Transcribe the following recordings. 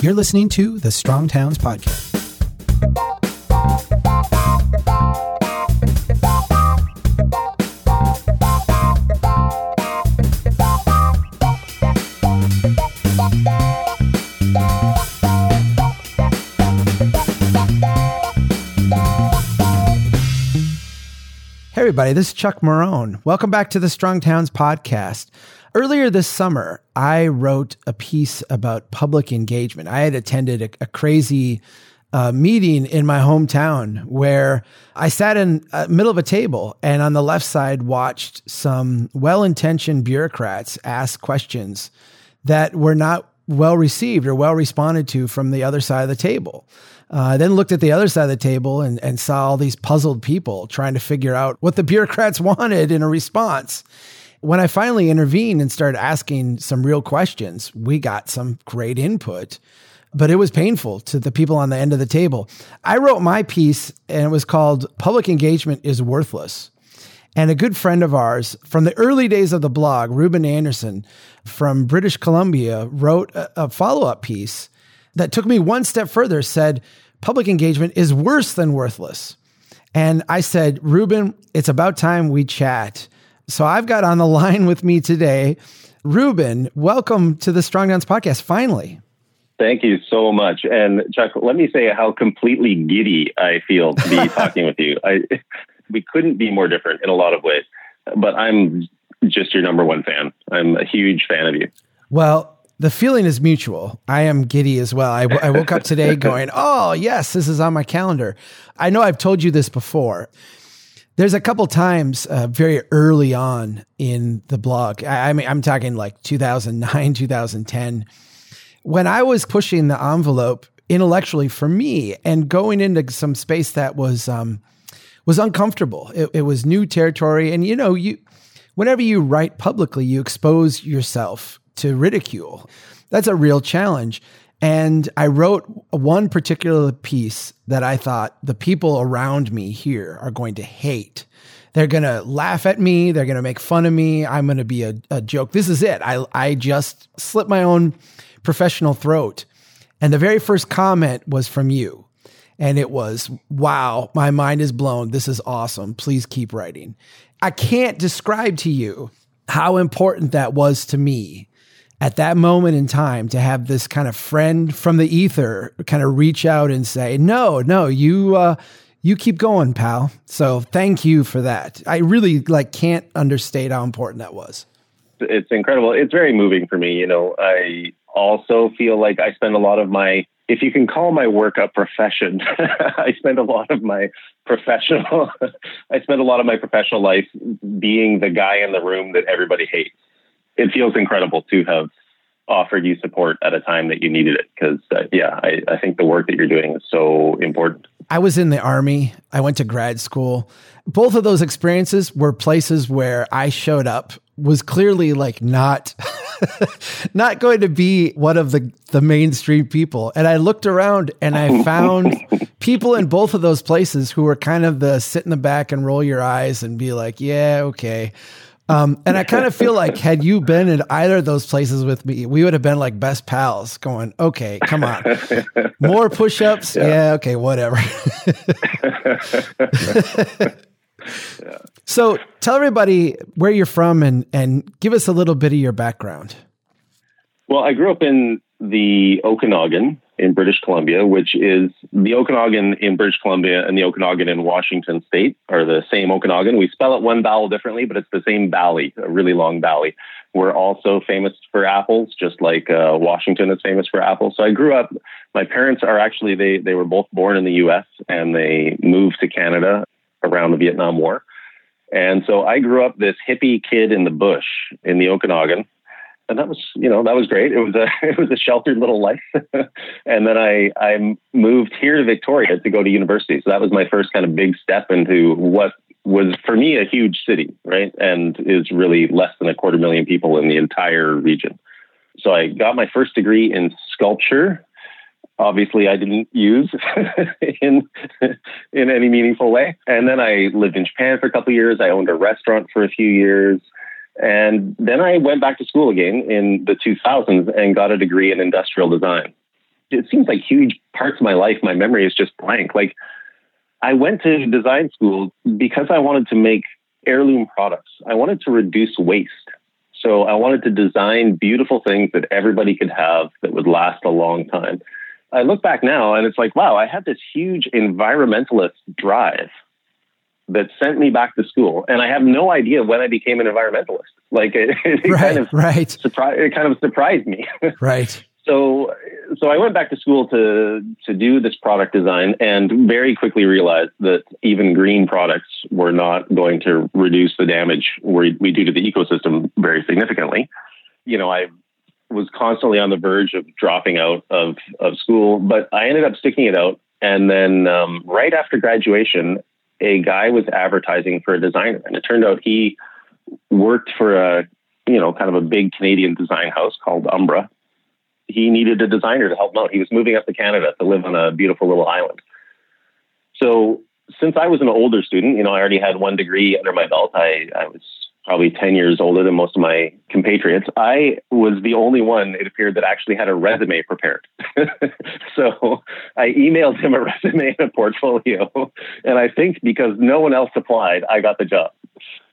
You're listening to the Strong Towns Podcast. Hey, everybody, this is Chuck Marohn. Welcome back to the Strong Towns podcast. Earlier this summer, I wrote a piece about public engagement. I had attended a, a crazy uh, meeting in my hometown where I sat in uh, middle of a table and on the left side watched some well-intentioned bureaucrats ask questions that were not well received or well responded to from the other side of the table. Uh, then looked at the other side of the table and, and saw all these puzzled people trying to figure out what the bureaucrats wanted in a response. When I finally intervened and started asking some real questions, we got some great input, but it was painful to the people on the end of the table. I wrote my piece and it was called Public Engagement is Worthless. And a good friend of ours from the early days of the blog, Ruben Anderson from British Columbia, wrote a, a follow up piece that took me one step further, said public engagement is worse than worthless. And I said, Ruben, it's about time we chat. So I've got on the line with me today, Ruben, welcome to the Strong Towns podcast. Finally. Thank you so much. And Chuck, let me say how completely giddy I feel to be talking with you. I, we couldn't be more different in a lot of ways, but I'm just your number one fan. I'm a huge fan of you. Well, the feeling is mutual. I am giddy as well. I, I woke up today going, oh, yes, this is on my calendar. I know I've told you this before. There's a couple times uh, very early on in the blog. I, I mean, I'm talking like 2009, 2010, when I was pushing the envelope intellectually for me and going into some space that was um, was uncomfortable. It, it was new territory, and you know, you whenever you write publicly, you expose yourself to ridicule. That's a real challenge. And I wrote one particular piece that I thought the people around me here are going to hate. They're going to laugh at me. They're going to make fun of me. I'm going to be a, a joke. This is it. I, I just slit my own professional throat. And the very first comment was from you. And it was, wow, my mind is blown. This is awesome. Please keep writing. I can't describe to you how important that was to me at that moment in time to have this kind of friend from the ether kind of reach out and say, "No, no, you uh, you keep going, pal." So thank you for that. I really like can't understate how important that was. It's incredible. It's very moving for me. You know, I also feel like I spend a lot of my if you can call my work a profession, I spend a lot of my professional I spend a lot of my professional life being the guy in the room that everybody hates it feels incredible to have offered you support at a time that you needed it because uh, yeah I, I think the work that you're doing is so important. I was in the army. I went to grad school. Both of those experiences were places where i showed up was clearly like not not going to be one of the the mainstream people. And i looked around and i found people in both of those places who were kind of the sit in the back and roll your eyes and be like yeah okay um, and I kind of feel like had you been in either of those places with me, we would have been like best pals going, okay, come on. More push ups? Yeah. yeah. okay, whatever. yeah. So tell everybody where you're from and, and give us a little bit of your background. Well, I grew up in the Okanagan in British Columbia, which is the Okanagan in British Columbia and the Okanagan in Washington State are the same Okanagan. We spell it one vowel differently, but it's the same valley, a really long valley. We're also famous for apples, just like uh, Washington is famous for apples. So I grew up. My parents are actually they they were both born in the U.S. and they moved to Canada around the Vietnam War. And so I grew up this hippie kid in the bush in the Okanagan and that was you know that was great. It was a it was a sheltered little life, and then I I moved here to Victoria to go to university. So that was my first kind of big step into what was for me a huge city, right? And is really less than a quarter million people in the entire region. So I got my first degree in sculpture. Obviously, I didn't use in in any meaningful way. And then I lived in Japan for a couple years. I owned a restaurant for a few years. And then I went back to school again in the 2000s and got a degree in industrial design. it seems like huge parts of my life, my memory is just blank. Like I went to design school because I wanted to make heirloom products. I wanted to reduce waste. So I wanted to design beautiful things that everybody could have that would last a long time. I look back now and it's like, wow, I had this huge environmentalist drive that sent me back to school, and I have no idea when I became an environmentalist. Like it, it right, kind of right. Surpri- it kind of surprised me. right. So, so I went back to school to to do this product design, and very quickly realized that even green products were not going to reduce the damage we, we do to the ecosystem very significantly. You know, I was constantly on the verge of dropping out of of school, but I ended up sticking it out. And then um, right after graduation, a guy was advertising for a designer, and it turned out he worked for a you know kind of a big Canadian design house called Umbra. He needed a designer to help him out. He was moving up to Canada to live on a beautiful little island. So since I was an older student, you know, I already had one degree under my belt. I, I was probably 10 years older than most of my compatriots, I was the only one, it appeared, that actually had a resume prepared. so I emailed him a resume and a portfolio. And I think because no one else applied, I got the job.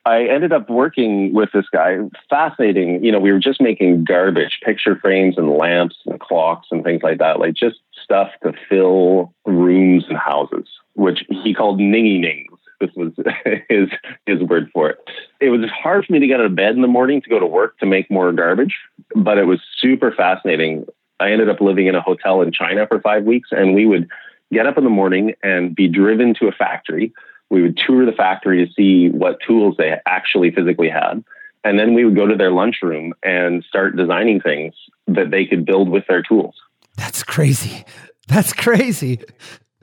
I ended up working with this guy. Fascinating. You know, we were just making garbage, picture frames and lamps and clocks and things like that, like just stuff to fill rooms and houses, which he called ningy nings this was his his word for it. It was hard for me to get out of bed in the morning to go to work to make more garbage, but it was super fascinating. I ended up living in a hotel in China for five weeks, and we would get up in the morning and be driven to a factory. We would tour the factory to see what tools they actually physically had. And then we would go to their lunchroom and start designing things that they could build with their tools. That's crazy. That's crazy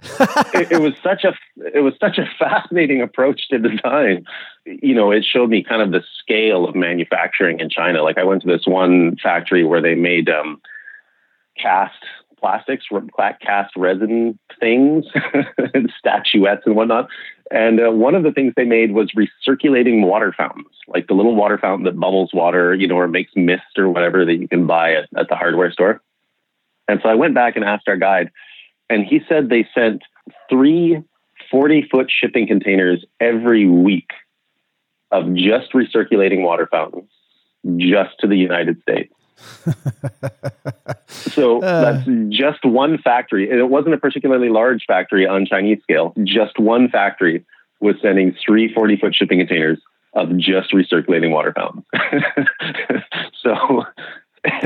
it, it, was such a it was such a fascinating approach to design. You know, it showed me kind of the scale of manufacturing in China. Like I went to this one factory where they made um, cast plastics, cast resin things, statuettes and whatnot. And uh, one of the things they made was recirculating water fountains, like the little water fountain that bubbles water, you know, or makes mist or whatever that you can buy at, at the hardware store. And so I went back and asked our guide and he said they sent three 40 foot shipping containers every week of just recirculating water fountains just to the United States. so uh. that's just one factory. And it wasn't a particularly large factory on Chinese scale. Just one factory was sending three 40 foot shipping containers of just recirculating water fountains. so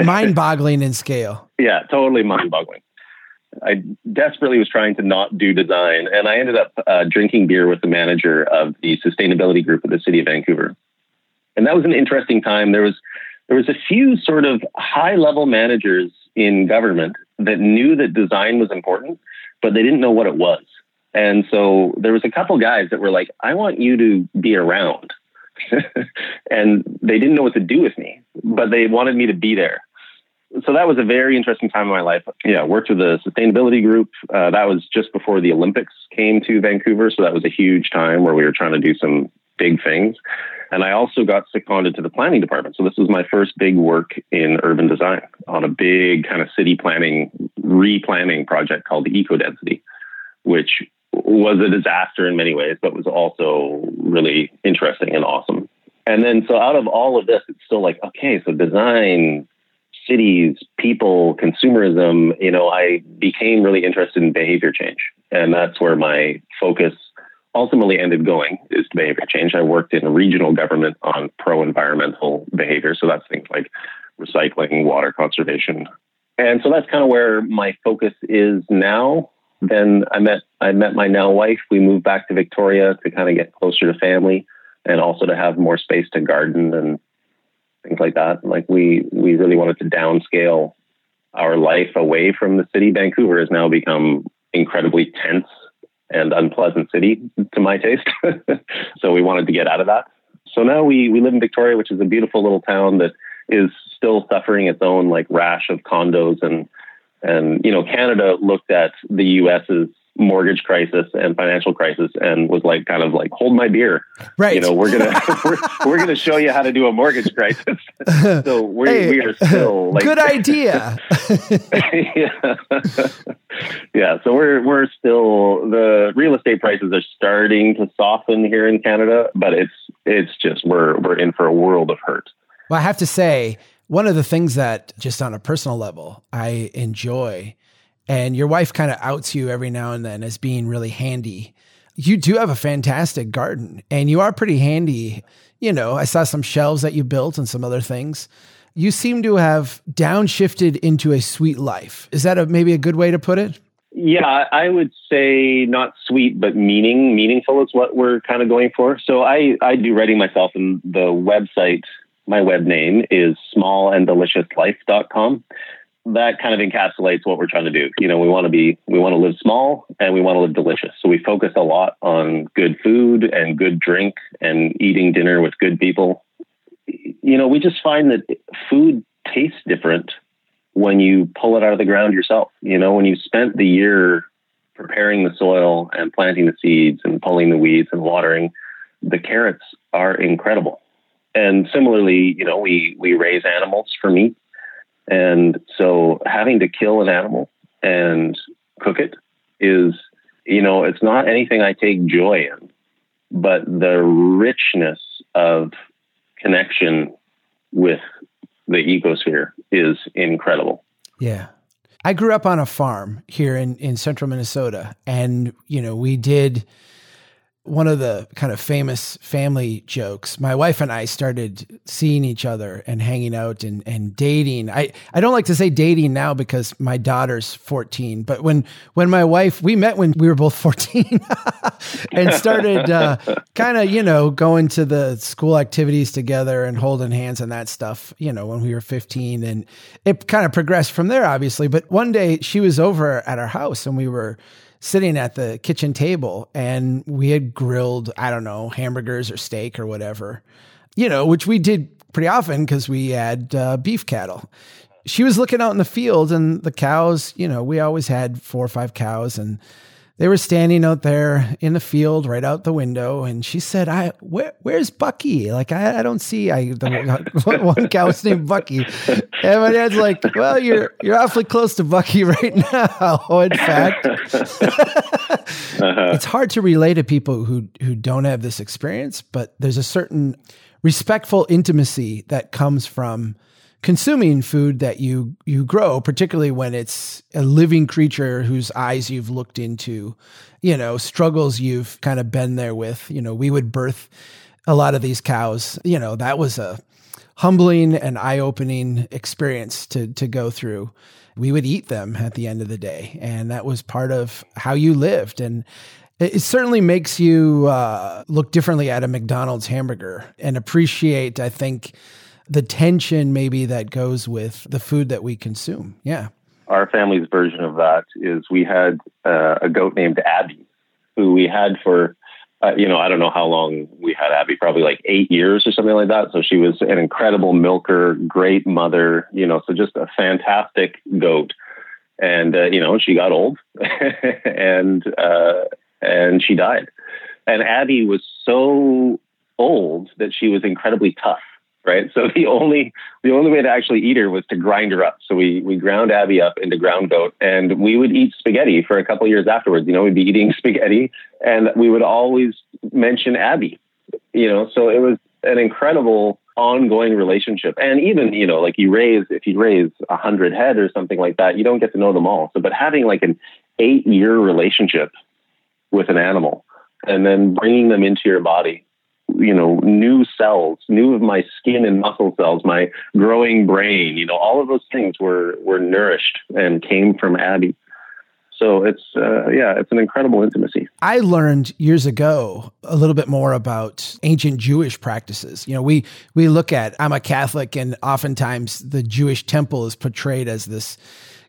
mind boggling in scale. Yeah, totally mind boggling. I desperately was trying to not do design, and I ended up uh, drinking beer with the manager of the sustainability group of the city of Vancouver, and that was an interesting time. There was there was a few sort of high level managers in government that knew that design was important, but they didn't know what it was. And so there was a couple guys that were like, "I want you to be around," and they didn't know what to do with me, but they wanted me to be there so that was a very interesting time in my life. Yeah, worked with the sustainability group. Uh, that was just before the Olympics came to Vancouver, so that was a huge time where we were trying to do some big things. And I also got seconded to the planning department. So this was my first big work in urban design on a big kind of city planning, replanning project called the EcoDensity, which was a disaster in many ways, but was also really interesting and awesome. And then, so out of all of this, it's still like, okay, so design, cities, people, consumerism, you know, I became really interested in behavior change. And that's where my focus ultimately ended going is behavior change. I worked in regional government on pro environmental behavior. So that's things like recycling, water conservation. And so that's kind of where my focus is now. Then I met I met my now wife. We moved back to Victoria to kind of get closer to family and also to have more space to garden and things like that. Like we we really wanted to downscale our life away from the city. Vancouver has now become incredibly tense and unpleasant city to my taste. so we wanted to get out of that. So now we we live in Victoria, which is a beautiful little town that is still suffering its own like rash of condos and and you know Canada looked at the US's mortgage crisis and financial crisis and was like kind of like hold my beer. Right. You know we're gonna we're, we're gonna show you how to do a mortgage crisis. So we're, hey, we are still like good idea. Yeah. yeah so we're we're still the real estate prices are starting to soften here in canada but it's it's just we're we're in for a world of hurt. Well i have to say one of the things that just on a personal level i enjoy and your wife kind of outs you every now and then as being really handy. You do have a fantastic garden and you are pretty handy. You know, I saw some shelves that you built and some other things. You seem to have downshifted into a sweet life. Is that a, maybe a good way to put it? Yeah, I would say not sweet, but meaning, meaningful is what we're kind of going for. So I, I do writing myself and the website, my web name is smallanddeliciouslife.com that kind of encapsulates what we're trying to do. You know, we want to be, we want to live small and we want to live delicious. So we focus a lot on good food and good drink and eating dinner with good people. You know, we just find that food tastes different when you pull it out of the ground yourself. You know, when you spent the year preparing the soil and planting the seeds and pulling the weeds and watering, the carrots are incredible. And similarly, you know, we we raise animals for meat and so having to kill an animal and cook it is, you know, it's not anything I take joy in, but the richness of connection with the ecosphere is incredible. Yeah. I grew up on a farm here in, in central Minnesota, and, you know, we did one of the kind of famous family jokes. My wife and I started seeing each other and hanging out and, and dating. I, I don't like to say dating now because my daughter's 14, but when, when my wife, we met when we were both 14 and started uh, kind of, you know, going to the school activities together and holding hands and that stuff, you know, when we were 15. And it kind of progressed from there, obviously. But one day she was over at our house and we were, sitting at the kitchen table and we had grilled, I don't know, hamburgers or steak or whatever, you know, which we did pretty often because we had uh, beef cattle. She was looking out in the field and the cows, you know, we always had four or five cows and they were standing out there in the field right out the window and she said i where, where's bucky? Like i, I don't see i the one cow's named bucky. And my dad's like well you're you're awfully close to bucky right now in fact. Uh-huh. it's hard to relate to people who who don't have this experience but there's a certain respectful intimacy that comes from consuming food that you you grow particularly when it's a living creature whose eyes you've looked into you know struggles you've kind of been there with. You know we would birth a lot of these cows. You know that was a humbling and eye-opening experience to to go through. We would eat them at the end of the day and that was part of how you lived. And it certainly makes you uh, look differently at a McDonald's hamburger and appreciate, I think, the tension maybe that goes with the food that we consume. Yeah. Our family's version of that is we had uh, a goat named Abby, who we had for, uh, you know, I don't know how long we had Abby, probably like eight years or something like that. So she was an incredible milker, great mother, you know, so just a fantastic goat. And, uh, you know, she got old and, uh, and she died. And Abby was so old that she was incredibly tough right? So the only the only way to actually eat her was to grind her up. So we we ground Abby up into ground goat, and we would eat spaghetti for a couple years afterwards. You know, we'd be eating spaghetti, and we would always mention Abby. You know, so it was an incredible ongoing relationship. And even you know, like you raise if you raise a hundred head or something like that, you don't get to know them all. So, but having like an eight year relationship with an animal and then bringing them into your body you know, new cells, new of my skin and muscle cells, my growing brain, you know, all of those things were, were nourished and came from Abby. So it's, uh, yeah, it's an incredible intimacy. I learned years ago a little bit more about ancient Jewish practices. You know, we, we look at, I'm a Catholic and oftentimes the Jewish temple is portrayed as this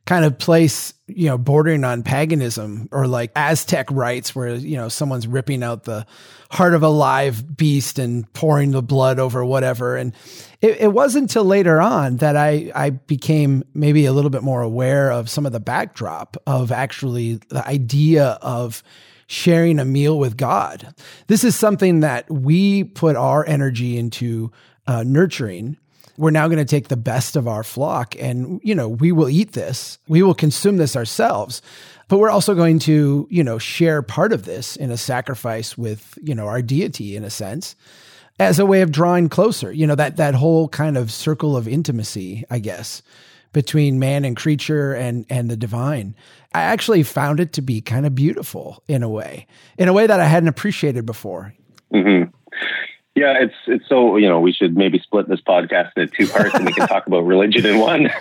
kind of place, you know, bordering on paganism or like Aztec rites where, you know, someone's ripping out the heart of a live beast and pouring the blood over whatever. And it, it wasn't until later on that I, I became maybe a little bit more aware of some of the backdrop of actually the idea of sharing a meal with God. This is something that we put our energy into uh, nurturing we're now going to take the best of our flock and, you know, we will eat this. We will consume this ourselves. But we're also going to, you know, share part of this in a sacrifice with, you know, our deity in a sense as a way of drawing closer. You know, that that whole kind of circle of intimacy, I guess, between man and creature and and the divine. I actually found it to be kind of beautiful in a way, in a way that I hadn't appreciated before. Mm-hmm. Yeah, it's it's so you know we should maybe split this podcast into two parts and we can talk about religion in one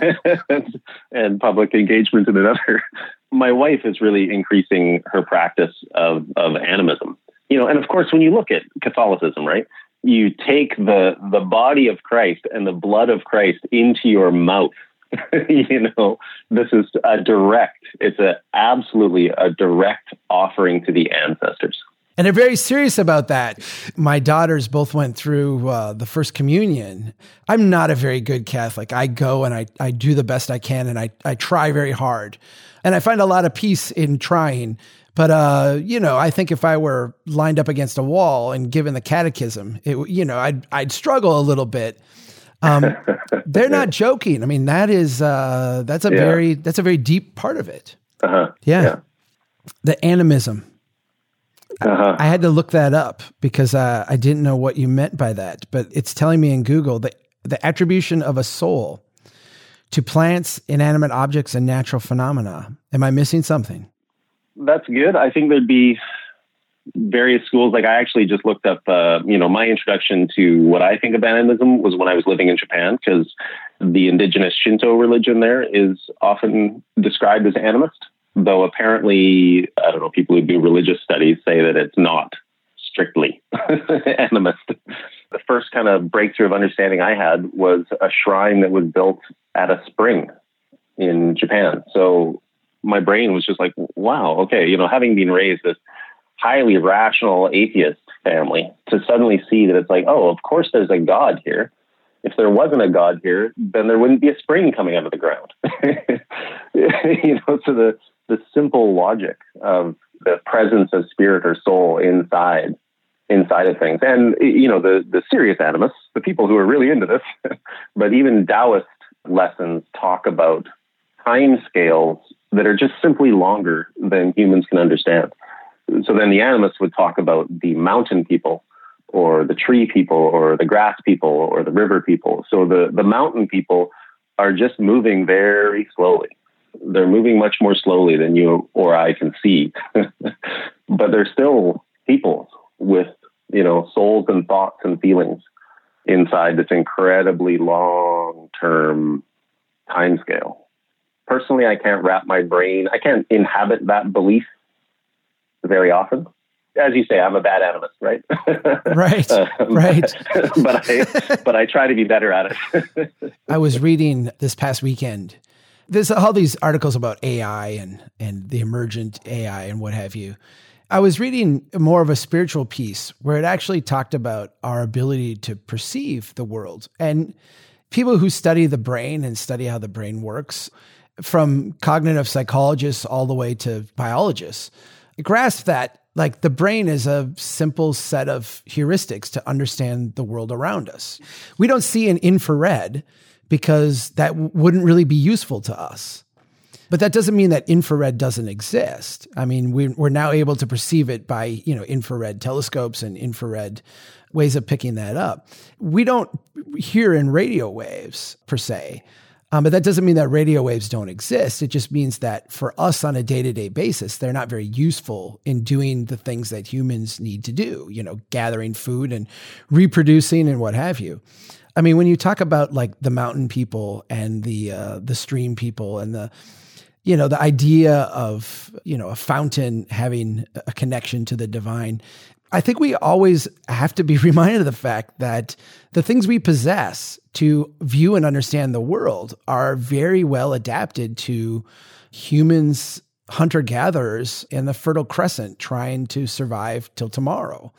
and public engagement in another. My wife is really increasing her practice of of animism. You know, and of course when you look at Catholicism, right? You take the the body of Christ and the blood of Christ into your mouth. you know, this is a direct, it's a absolutely a direct offering to the ancestors. And they're very serious about that. My daughters both went through uh, the first communion. I'm not a very good Catholic. I go and I, I do the best I can and I, I try very hard. And I find a lot of peace in trying. But, uh, you know, I think if I were lined up against a wall and given the catechism, it, you know, I'd, I'd struggle a little bit. Um, they're not joking. I mean, that is, uh, that's a yeah. very, that's a very deep part of it. Uh-huh. Yeah. yeah. The animism uh-huh. I had to look that up because uh, I didn't know what you meant by that. But it's telling me in Google that the attribution of a soul to plants, inanimate objects, and natural phenomena. Am I missing something? That's good. I think there'd be various schools. Like I actually just looked up, uh, you know, my introduction to what I think of animism was when I was living in Japan because the indigenous Shinto religion there is often described as animist though apparently, I don't know, people who do religious studies say that it's not strictly animist. The first kind of breakthrough of understanding I had was a shrine that was built at a spring in Japan. So my brain was just like, wow, okay, you know, having been raised this highly rational atheist family, to suddenly see that it's like, oh, of course there's a God here. If there wasn't a God here, then there wouldn't be a spring coming out of the ground. you know, so the the simple logic of the presence of spirit or soul inside inside of things. And you know, the the serious animists, the people who are really into this, but even Taoist lessons talk about time scales that are just simply longer than humans can understand. So then the animists would talk about the mountain people or the tree people or the grass people or the river people. So the, the mountain people are just moving very slowly they're moving much more slowly than you or I can see, but they're still people with you know souls and thoughts and feelings inside this incredibly long term time scale. Personally, I can't wrap my brain, I can't inhabit that belief very often. As you say, I'm a bad animist, right? right, um, right. but I, but I try to be better at it. I was reading this past weekend there's all these articles about AI and and the emergent AI and what have you. I was reading more of a spiritual piece where it actually talked about our ability to perceive the world. And people who study the brain and study how the brain works, from cognitive psychologists all the way to biologists, grasp that like the brain is a simple set of heuristics to understand the world around us. We don't see an infrared because that w- wouldn't really be useful to us. But that doesn't mean that infrared doesn't exist. I mean, we, we're now able to perceive it by, you know, infrared telescopes and infrared ways of picking that up. We don't hear in radio waves per se, um, but that doesn't mean that radio waves don't exist. It just means that for us on a day to day basis, they're not very useful in doing the things that humans need to do, you know, gathering food and reproducing and what have you. I mean, when you talk about like the mountain people and the uh, the stream people and the you know the idea of you know a fountain having a connection to the divine I think we always have to be reminded of the fact that the things we possess to view and understand the world are very well adapted to humans, hunter gatherers in the Fertile Crescent trying to survive till tomorrow.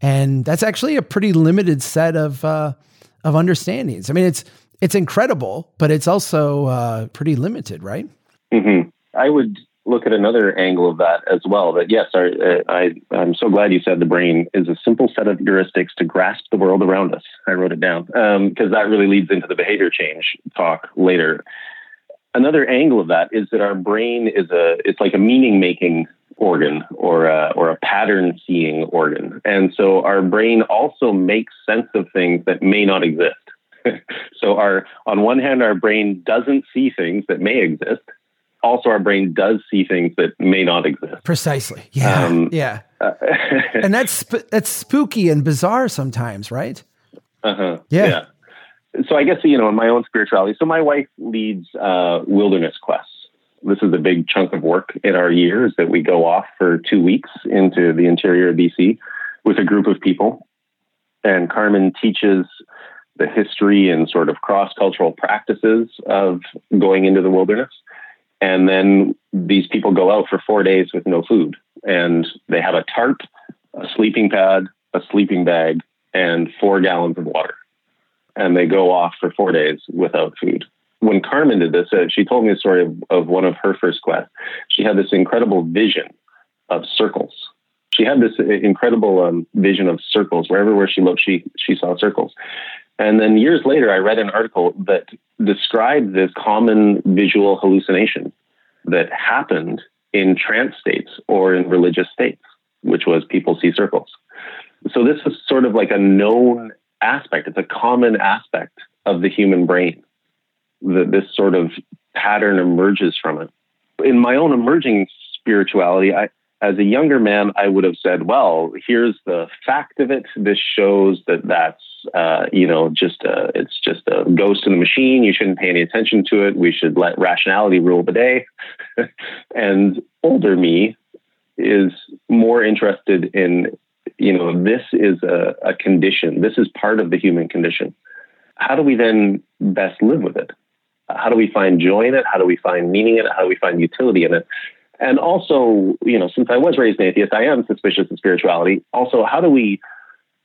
And that's actually a pretty limited set of uh, of understandings. I mean, it's it's incredible, but it's also uh, pretty limited, right? Mm-hmm. I would look at another angle of that as well. That yes, our, uh, I, I'm so glad you said the brain is a simple set of heuristics to grasp the world around us. I wrote it down because um, that really leads into the behavior change talk later. Another angle of that is that our brain is a it's like a meaning making organ or a, or a pattern seeing organ, and so our brain also makes sense of things that may not exist. so our on one hand, our brain doesn't see things that may exist also our brain does see things that may not exist. Precisely. Yeah. Um, yeah. Uh, and that's that's spooky and bizarre sometimes, right? Uh-huh. Yeah. yeah. So I guess you know, in my own spirituality. So my wife leads uh, wilderness quests. This is a big chunk of work in our years that we go off for two weeks into the interior of BC with a group of people. And Carmen teaches the history and sort of cross cultural practices of going into the wilderness. And then these people go out for four days with no food. And they have a tarp, a sleeping pad, a sleeping bag, and four gallons of water. And they go off for four days without food. When Carmen did this, uh, she told me a story of, of one of her first quests. She had this incredible vision of circles. She had this uh, incredible um, vision of circles. Wherever where she looked, she she saw circles. And then years later, I read an article that described this common visual hallucination that happened in trance states or in religious states, which was people see circles. So this is sort of like a known aspect. It's a common aspect of the human brain that this sort of pattern emerges from it. In my own emerging spirituality, I, as a younger man, I would have said, well, here's the fact of it. This shows that that's, uh, you know, just a, it's just a ghost in the machine. You shouldn't pay any attention to it. We should let rationality rule the day. and older me is more interested in, you know, this is a, a condition. This is part of the human condition. How do we then best live with it? How do we find joy in it? How do we find meaning in it? How do we find utility in it? And also, you know, since I was raised an atheist, I am suspicious of spirituality. Also, how do we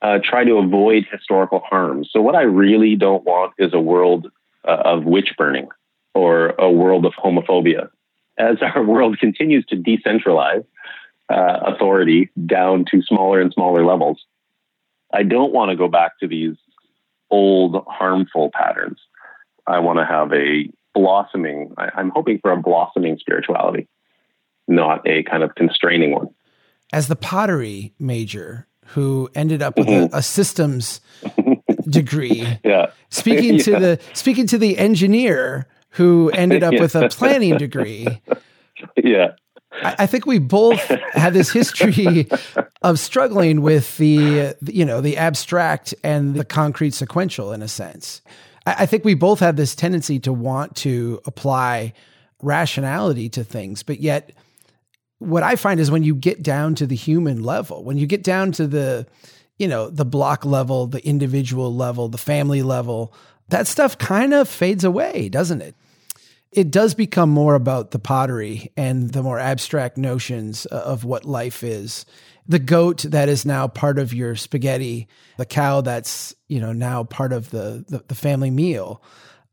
uh, try to avoid historical harms? So, what I really don't want is a world uh, of witch burning or a world of homophobia. As our world continues to decentralize uh, authority down to smaller and smaller levels, I don't want to go back to these old harmful patterns. I want to have a blossoming, I, I'm hoping for a blossoming spirituality not a kind of constraining one. As the pottery major who ended up with mm-hmm. a, a, systems degree, yeah. speaking to the speaking to the engineer who ended up yeah. with a planning degree. Yeah. I, I think we both have this history of struggling with the, you know, the abstract and the concrete sequential in a sense. I, think we both have this tendency to want to apply rationality to things, but yet what I find is when you get down to the human level, when you get down to the, you know, the block level, the individual level, the family level, that stuff kind of fades away, doesn't it? It does become more about the pottery and the more abstract notions uh, of what life is. The goat that is now part of your spaghetti, the cow that's, you know, now part of the, the, the family meal.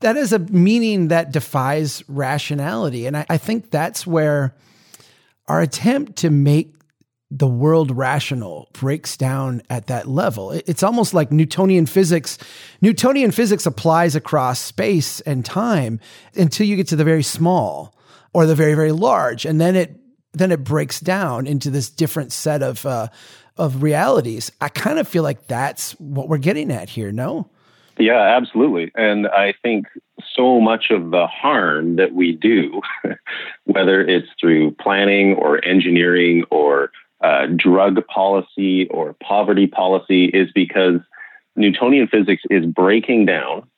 That is a meaning that defies rationality. And I, I think that's where our attempt to make the world rational breaks down at that level. It's almost like Newtonian physics. Newtonian physics applies across space and time until you get to the very small or the very, very large. And then it, then it breaks down into this different set of, uh, of realities. I kind of feel like that's what we're getting at here. No? Yeah, absolutely. And I think so much of the harm that we do, whether it's through planning or engineering or uh, drug policy or poverty policy, is because Newtonian physics is breaking down.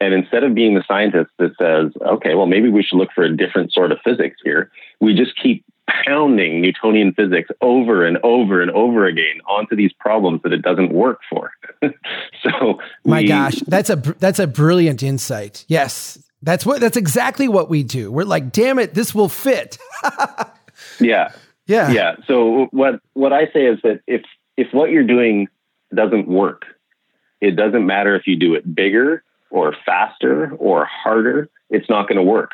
And instead of being the scientist that says, okay, well, maybe we should look for a different sort of physics here, we just keep pounding Newtonian physics over and over and over again onto these problems that it doesn't work for. so, my we, gosh, that's a that's a brilliant insight. Yes, that's what that's exactly what we do. We're like, damn it, this will fit. yeah, yeah, yeah. So what what I say is that if if what you're doing doesn't work, it doesn't matter if you do it bigger or faster or harder. It's not going to work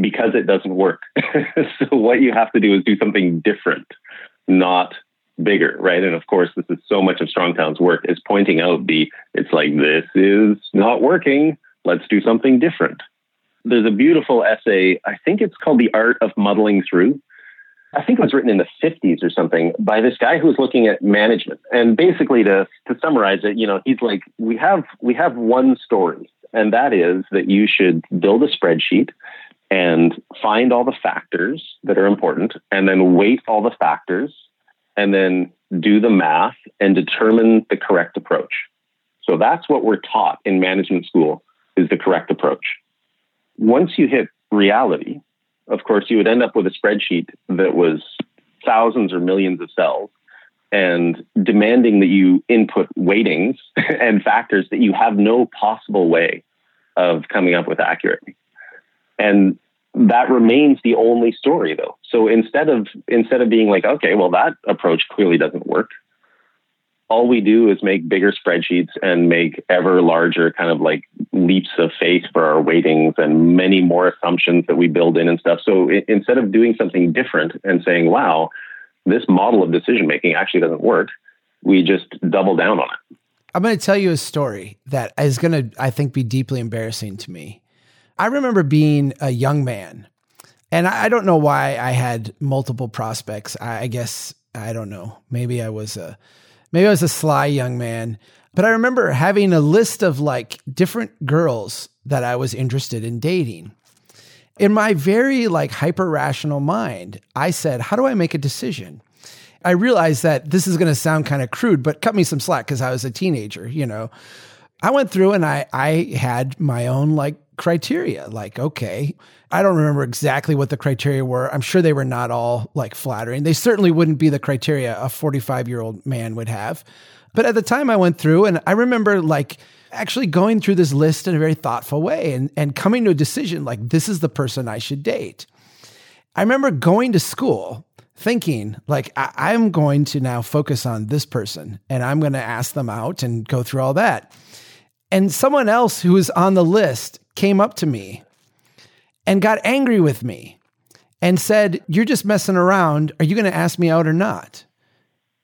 because it doesn't work. so what you have to do is do something different, not bigger, right? And of course, this is so much of Strong Towns' work is pointing out the it's like this is not working. Let's do something different. There's a beautiful essay. I think it's called The Art of Muddling Through. I think it was written in the 50s or something by this guy who was looking at management. And basically to to summarize it, you know, he's like we have we have one story and that is that you should build a spreadsheet and find all the factors that are important and then weight all the factors and then do the math and determine the correct approach. So that's what we're taught in management school is the correct approach. Once you hit reality, of course, you would end up with a spreadsheet that was thousands or millions of cells and demanding that you input weightings and factors that you have no possible way of coming up with accurately. And that remains the only story though. So instead of instead of being like, okay, well that approach clearly doesn't work. All we do is make bigger spreadsheets and make ever larger kind of like leaps of faith for our weightings and many more assumptions that we build in and stuff. So instead of doing something different and saying, wow, this model of decision making actually doesn't work, we just double down on it. I'm going to tell you a story that is going to, I think, be deeply embarrassing to me. I remember being a young man, and I, don't know why I had multiple prospects. I, guess I don't know. Maybe I was a maybe I was a sly young man. But I remember having a list of like different girls that I was interested in dating. In my very like hyper rational mind, I said, How do I make a decision? I realized that this is going to sound kind of crude, but cut me some slack because I was a teenager, you know. I went through and I I had my own like criteria. Like, okay, I don't remember exactly what the criteria were. I'm sure they were not all like flattering. They certainly wouldn't be the criteria a 45 year old man would have. But at the time I went through and I remember like actually going through this list in a very thoughtful way and, and coming to a decision like, this is the person I should date. I remember going to school thinking like I- am going to now focus on this person and I'm going to ask them out and go through all that. And someone else who was on the list came up to me and got angry with me and said, You're just messing around. Are you going to ask me out or not?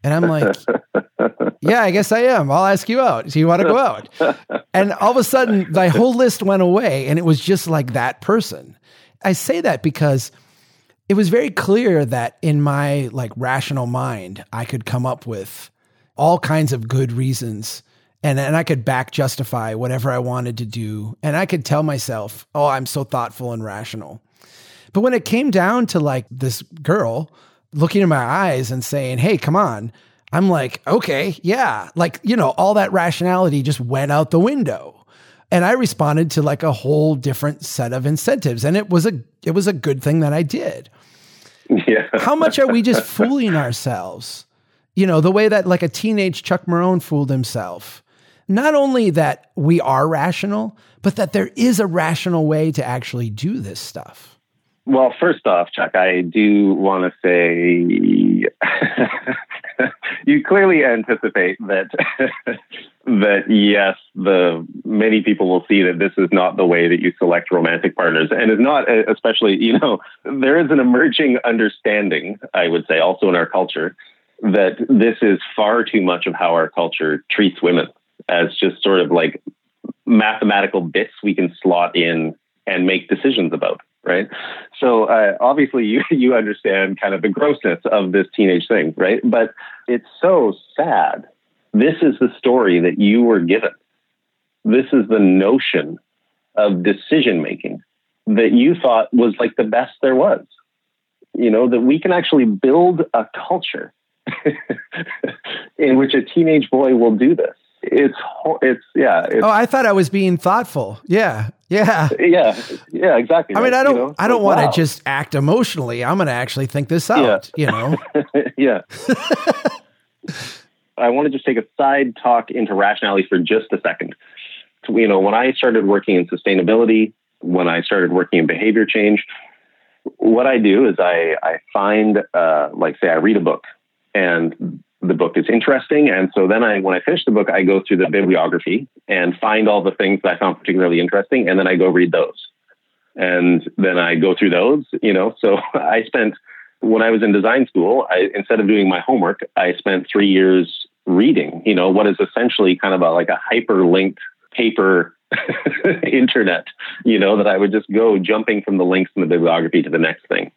And I'm like, Yeah, I guess I am. I'll ask you out. Do you want to go out? And all of a sudden, my whole list went away and it was just like that person. I say that because it was very clear that in my like rational mind, I could come up with all kinds of good reasons and and I could back justify whatever I wanted to do, and I could tell myself, "Oh, I'm so thoughtful and rational." But when it came down to like this girl looking in my eyes and saying, "Hey, come on," I'm like, "Okay, yeah," like you know, all that rationality just went out the window. And I responded to like a whole different set of incentives, and it was a it was a good thing that I did. Yeah. How much are we just fooling ourselves? You know, the way that like a teenage Chuck Marohn fooled himself not only that we are rational, but that there is a rational way to actually do this stuff. Well, first off, Chuck, I do want to say you clearly anticipate that that yes, the many people will see that this is not the way that you select romantic partners, and is not especially you know there is an emerging understanding, I would say, also in our culture that this is far too much of how our culture treats women as just sort of like mathematical bits we can slot in and make decisions about right? So uh, obviously you you understand kind of the grossness of this teenage thing right? But it's so sad. This is the story that you were given. This is the notion of decision making that you thought was like the best there was. You know that we can actually build a culture in which a teenage boy will do this it's it's yeah. It's, oh, I thought I was being thoughtful. Yeah, yeah, yeah, yeah. Exactly. I mean, I don't, you know? I don't like, want to wow. just act emotionally. I'm going to actually think this out. Yeah. You know. yeah. I want to just take a side talk into rationality for just a second. You know, when I started working in sustainability, when I started working in behavior change, what I do is I, I find, uh, like, say, I read a book and the book is interesting. And so then I, when I finish the book, I go through the bibliography and find all the things that I found particularly interesting. And then I go read those. And then I go through those, you know. So I spent, when I was in design school, I, instead of doing my homework, I spent three years reading, you know, what is essentially kind of a, like a hyperlinked paper internet, you know, that I would just go jumping from the links in the bibliography to the next thing.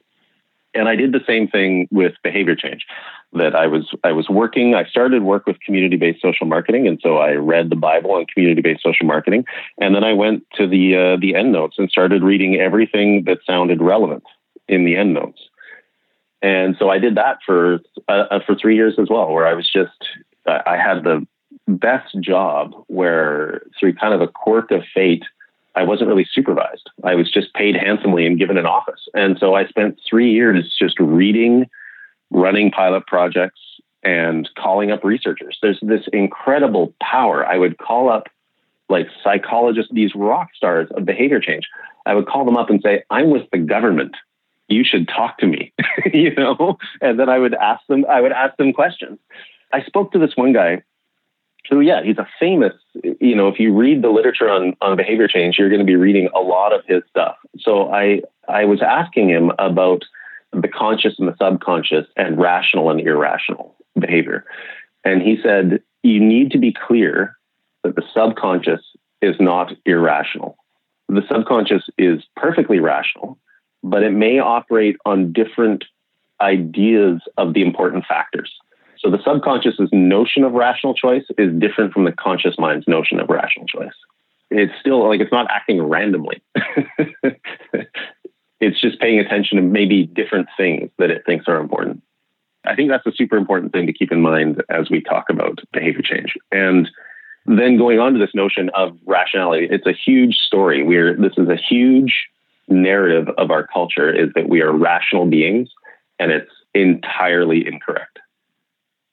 And I did the same thing with behavior change. That I was I was working. I started work with community based social marketing, and so I read the Bible on community based social marketing, and then I went to the uh, the end notes and started reading everything that sounded relevant in the end notes. And so I did that for uh, uh for three years as well, where I was just I had the best job where through kind of a quirk of fate, I wasn't really supervised. I was just paid handsomely and given an office. And so I spent three years just reading, running pilot projects, and calling up researchers. There's this incredible power. I would call up like psychologists, these rock stars of behavior change. I would call them up and say, I'm with the government. You should talk to me, you know? And then I would ask them, I would ask them questions. I spoke to this one guy so yeah, he's a famous, you know, if you read the literature on, on behavior change, you're going to be reading a lot of his stuff. So I, I was asking him about the conscious and the subconscious and rational and irrational behavior. And he said, you need to be clear that the subconscious is not irrational. The subconscious is perfectly rational, but it may operate on different ideas of the important factors. So the subconscious's notion of rational choice is different from the conscious mind's notion of rational choice. It's still like it's not acting randomly. it's just paying attention to maybe different things that it thinks are important. I think that's a super important thing to keep in mind as we talk about behavior change. And then going on to this notion of rationality, it's a huge story. We're this is a huge narrative of our culture is that we are rational beings, and it's entirely incorrect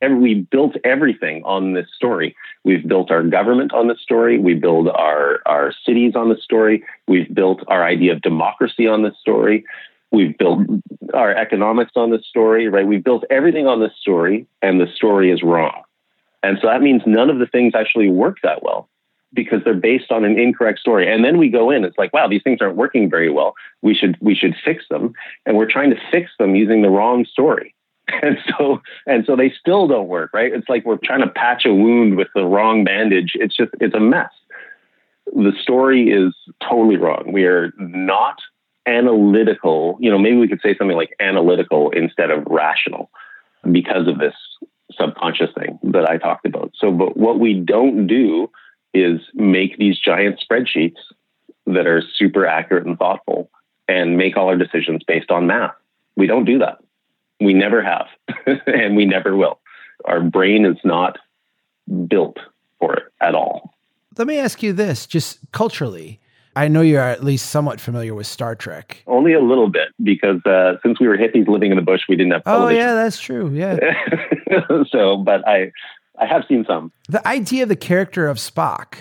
we built everything on this story. We've built our government on this story. We build our, our cities on this story. We've built our idea of democracy on this story. We've built our economics on this story, right? We've built everything on this story, and the story is wrong. And so that means none of the things actually work that well because they're based on an incorrect story. And then we go in, it's like, wow, these things aren't working very well. We should we should fix them. And we're trying to fix them using the wrong story. and so and so they still don't work right? It's like we're trying to patch a wound with the wrong bandage. It's just it's a mess. The story is totally wrong. We are not analytical you know maybe we could say something like analytical instead of rational because of this subconscious thing that i talked about. So but what we don't do is make these giant spreadsheets that are super accurate and thoughtful and make all our decisions based on math. We don't do that we never have, and we never will. Our brain is not built for it at all. Let me ask you this just culturally. I know you're at least somewhat familiar with Star Trek. Only a little bit, because uh, since we were hippies living in the bush, we didn't have. Television. Oh yeah, that's true. Yeah. so, but I, I have seen some. The idea of the character of Spock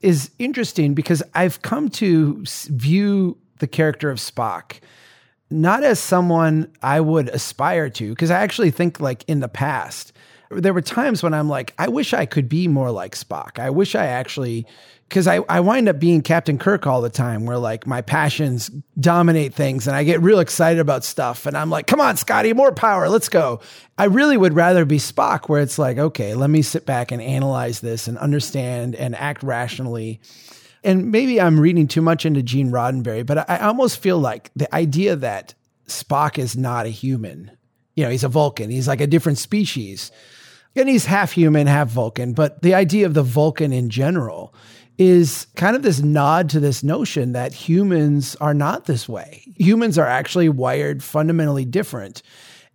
is interesting because I've come to view the character of Spock not as someone I would aspire to, because I actually think like in the past, there were times when I'm like, I wish I could be more like Spock. I wish I actually, because I, I wind up being Captain Kirk all the time, where like my passions dominate things and I get real excited about stuff. And I'm like, come on, Scotty, more power, let's go. I really would rather be Spock, where it's like, okay, let me sit back and analyze this and understand and act rationally and maybe I'm reading too much into Gene Roddenberry, but I, almost feel like the idea that Spock is not a human, you know, he's a Vulcan, he's like a different species. And he's half human, half Vulcan. But the idea of the Vulcan in general is kind of this nod to this notion that humans are not this way. Humans are actually wired fundamentally different.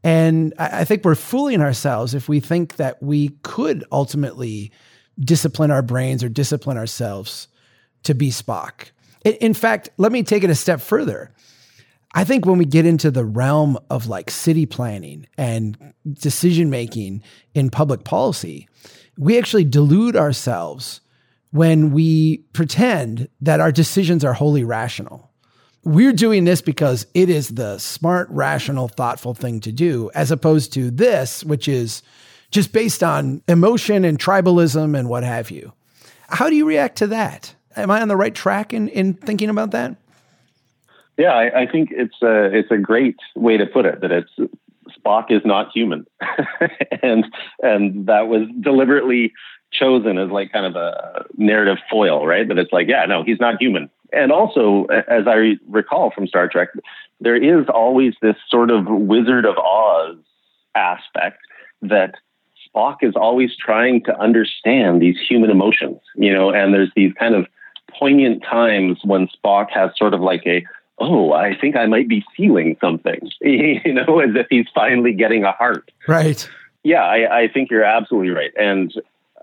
And I think we're fooling ourselves if we think that we could ultimately discipline our brains or discipline ourselves to be Spock. In fact, let me take it a step further. I think when we get into the realm of like city planning and decision making in public policy, we actually delude ourselves when we pretend that our decisions are wholly rational. We're doing this because it is the smart, rational, thoughtful thing to do, as opposed to this, which is just based on emotion and tribalism and what have you. How do you react to that? Am I on the right track in, in thinking about that? Yeah, I, I think it's a it's a great way to put it. That it's Spock is not human, and and that was deliberately chosen as like kind of a narrative foil, right? That it's like, yeah, no, he's not human. And also, as I recall from Star Trek, there is always this sort of Wizard of Oz aspect that Spock is always trying to understand these human emotions, you know, and there's these kind of poignant times when Spock has sort of like a, oh, I think I might be feeling something, you know, as if he's finally getting a heart. Right. Yeah, I, I think you're absolutely right. And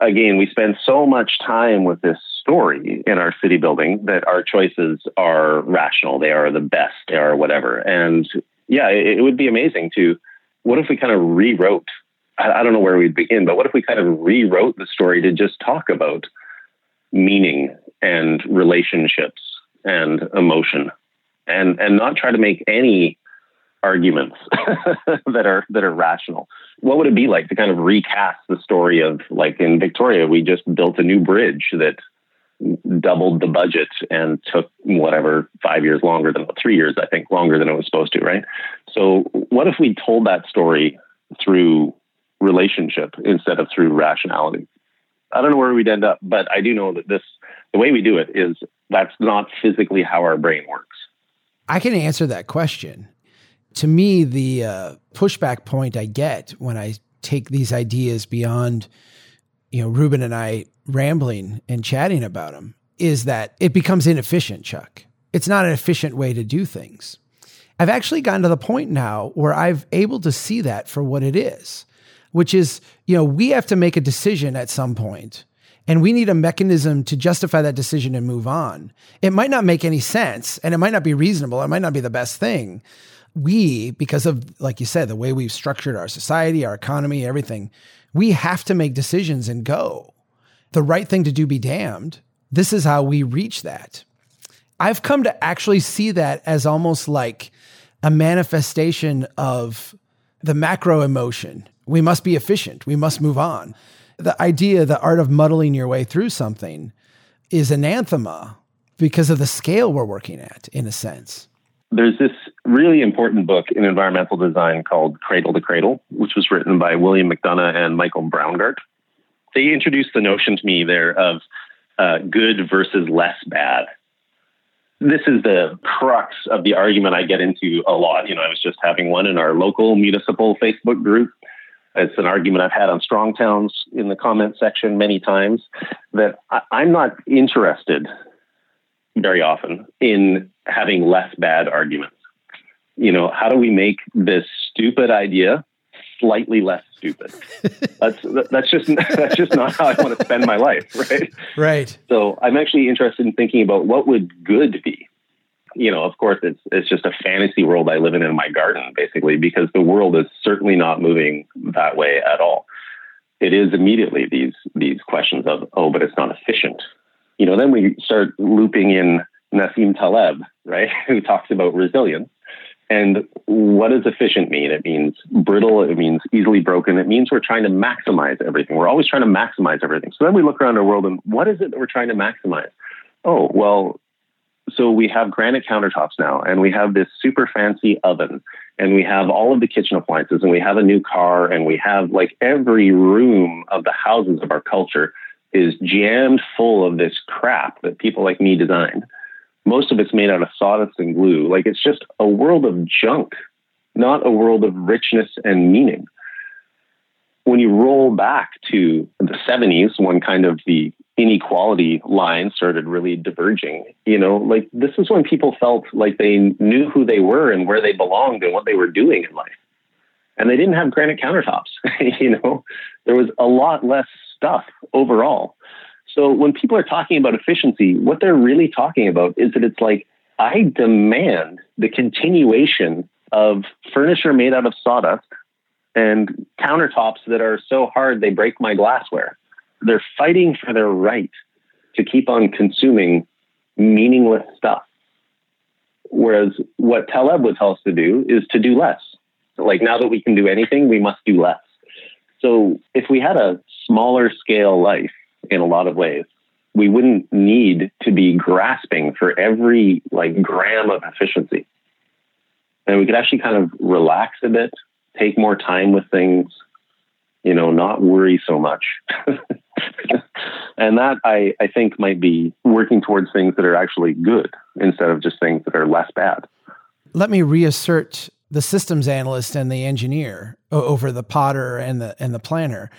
again, we spend so much time with this story in our city building that our choices are rational. They are the best. They are whatever. And yeah, it, it would be amazing to, what if we kind of rewrote I, don't know where we'd begin, but what if we kind of rewrote the story to just talk about meaning and relationships and emotion and and not try to make any arguments that are that are rational. What would it be like to kind of recast the story of like in Victoria we just built a new bridge that doubled the budget and took whatever 5 years longer than 3 years I think longer than it was supposed to, right? So what if we told that story through relationship instead of through rationality. I don't know where we'd end up, but I do know that this, the way we do it is that's not physically how our brain works. I can answer that question. To me, the uh, pushback point I get when I take these ideas beyond, you know, Ruben and I rambling and chatting about them is that it becomes inefficient, Chuck. It's not an efficient way to do things. I've actually gotten to the point now where I've able to see that for what it is which is, you know, we have to make a decision at some point and we need a mechanism to justify that decision and move on. It might not make any sense and it might not be reasonable. It might not be the best thing. We, because of, like you said, the way we've structured our society, our economy, everything, we have to make decisions and go. The right thing to do be damned. This is how we reach that. I've come to actually see that as almost like a manifestation of the macro emotion we must be efficient. We must move on. The idea, the art of muddling your way through something is anathema because of the scale we're working at, in a sense. There's this really important book in environmental design called Cradle to Cradle, which was written by William McDonough and Michael Braungart. They introduced the notion to me there of uh, good versus less bad. This is the crux of the argument I get into a lot. You know, I was just having one in our local municipal Facebook group it's an argument I've had on Strong Towns in the comment section many times that I, I'm not interested very often in having less bad arguments. You know, how do we make this stupid idea slightly less stupid? that's that's just that's just not how I want to spend my life, right? Right. So I'm actually interested in thinking about what would good be you know, of course, it's it's just a fantasy world I live in in my garden, basically, because the world is certainly not moving that way at all. It is immediately these these questions of oh, but it's not efficient. You know, then we start looping in Nassim Taleb, right, who talks about resilience. And what does efficient mean? It means brittle. It means easily broken. It means we're trying to maximize everything. We're always trying to maximize everything. So then we look around our world and what is it that we're trying to maximize? Oh, well, so we have granite countertops now, and we have this super fancy oven, and we have all of the kitchen appliances, and we have a new car, and we have like every room of the houses of our culture is jammed full of this crap that people like me designed. Most of it's made out of sawdust and glue. Like it's just a world of junk, not a world of richness and meaning. When you roll back to the 70s, when kind of the inequality lines started really diverging. You know, like this is when people felt like they knew who they were and where they belonged and what they were doing in life. And they didn't have granite countertops. you know, there was a lot less stuff overall. So when people are talking about efficiency, what they're really talking about is that it's like, I demand the continuation of furniture made out of sawdust and countertops that are so hard they break my glassware. They're fighting for their right to keep on consuming meaningless stuff. Whereas what Taleb would tell us to do is to do less. Like now that we can do anything, we must do less. So if we had a smaller scale life in a lot of ways, we wouldn't need to be grasping for every like gram of efficiency. And we could actually kind of relax a bit, take more time with things, you know, not worry so much. and that I, I think might be working towards things that are actually good instead of just things that are less bad. Let me reassert the systems analyst and the engineer over the potter and the and the planner.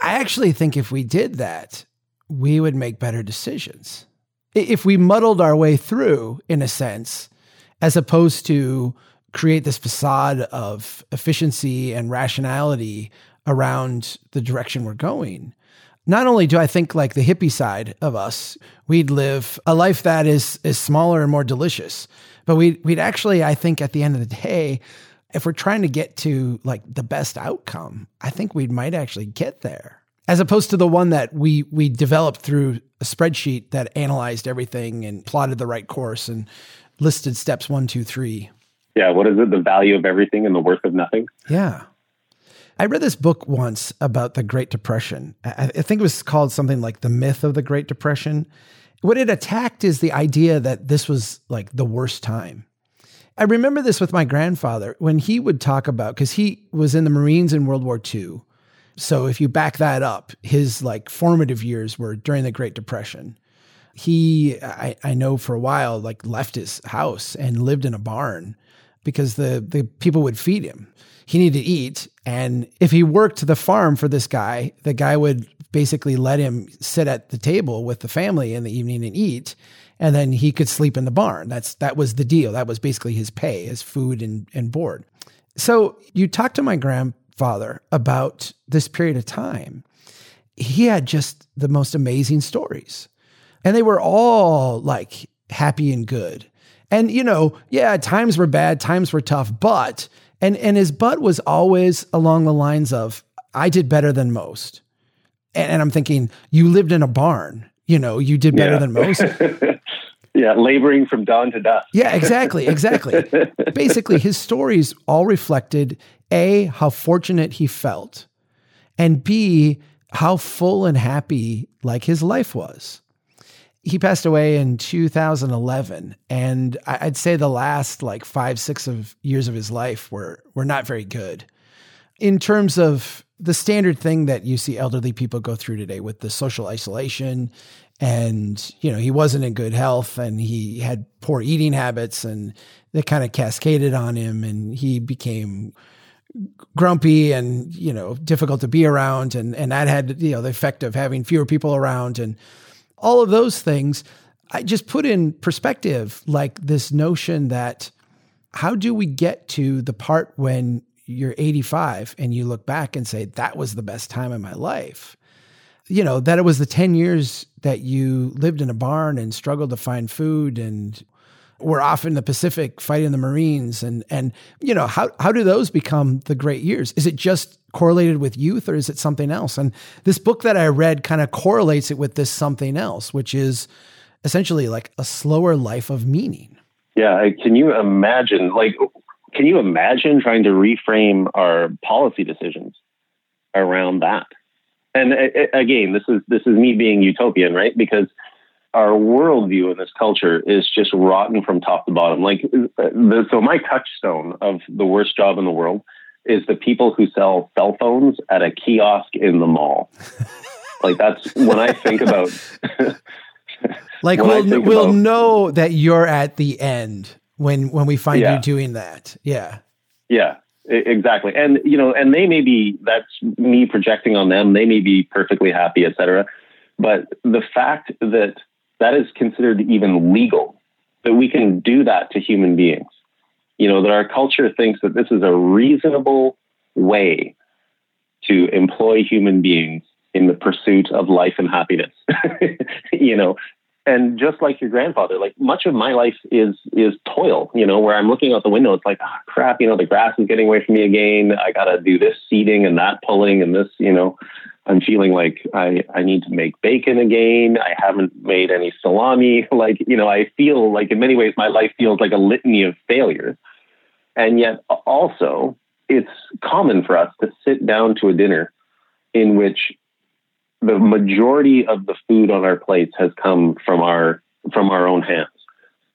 I actually think if we did that, we would make better decisions. If we muddled our way through, in a sense, as opposed to create this facade of efficiency and rationality around the direction we're going. Not only do I think like the hippie side of us, we'd live a life that is is smaller and more delicious, but we'd we'd actually, I think, at the end of the day, if we're trying to get to like the best outcome, I think we might actually get there, as opposed to the one that we we developed through a spreadsheet that analyzed everything and plotted the right course and listed steps one, two, three. Yeah, what is it? The value of everything and the worth of nothing. Yeah. I read this book once about the Great Depression. I think it was called something like The Myth of the Great Depression. What it attacked is the idea that this was like the worst time. I remember this with my grandfather when he would talk about, because he was in the Marines in World War II. So if you back that up, his like formative years were during the Great Depression. He, I, I know for a while, like left his house and lived in a barn because the, the people would feed him. He needed to eat. And if he worked the farm for this guy, the guy would basically let him sit at the table with the family in the evening and eat. And then he could sleep in the barn. That's that was the deal. That was basically his pay, his food and, and board. So you talked to my grandfather about this period of time. He had just the most amazing stories. And they were all like happy and good. And, you know, yeah, times were bad, times were tough, but, and, and his but was always along the lines of, I did better than most. And, and I'm thinking, you lived in a barn, you know, you did better yeah. than most. yeah, laboring from dawn to dusk. yeah, exactly, exactly. Basically, his stories all reflected A, how fortunate he felt, and B, how full and happy like his life was he passed away in 2011 and i'd say the last like five six of years of his life were were not very good. In terms of the standard thing that you see elderly people go through today with the social isolation and you know he wasn't in good health and he had poor eating habits and that kind of cascaded on him and he became grumpy and you know difficult to be around and and that had you know the effect of having fewer people around and all of those things, I just put in perspective like this notion that how do we get to the part when you're 85 and you look back and say, that was the best time in my life? You know, that it was the 10 years that you lived in a barn and struggled to find food and were off in the Pacific fighting the Marines and and you know how how do those become the great years? Is it just correlated with youth or is it something else? And this book that I read kind of correlates it with this something else, which is essentially like a slower life of meaning. Yeah, can you imagine like can you imagine trying to reframe our policy decisions around that? And again, this is this is me being utopian, right? Because our worldview in this culture is just rotten from top to bottom. Like, the, so my touchstone of the worst job in the world is the people who sell cell phones at a kiosk in the mall. like that's when I think about. like we'll we'll about, know that you're at the end when when we find yeah. you doing that. Yeah. Yeah. Exactly. And you know, and they may be that's me projecting on them. They may be perfectly happy, etc. But the fact that that is considered even legal, that we can do that to human beings. You know, that our culture thinks that this is a reasonable way to employ human beings in the pursuit of life and happiness. you know, and just like your grandfather, like much of my life is is toil. You know, where I'm looking out the window, it's like, oh, crap. You know, the grass is getting away from me again. I got to do this seeding and that pulling and this. You know, I'm feeling like I I need to make bacon again. I haven't made any salami. Like you know, I feel like in many ways my life feels like a litany of failures, and yet also it's common for us to sit down to a dinner in which the majority of the food on our plates has come from our from our own hands.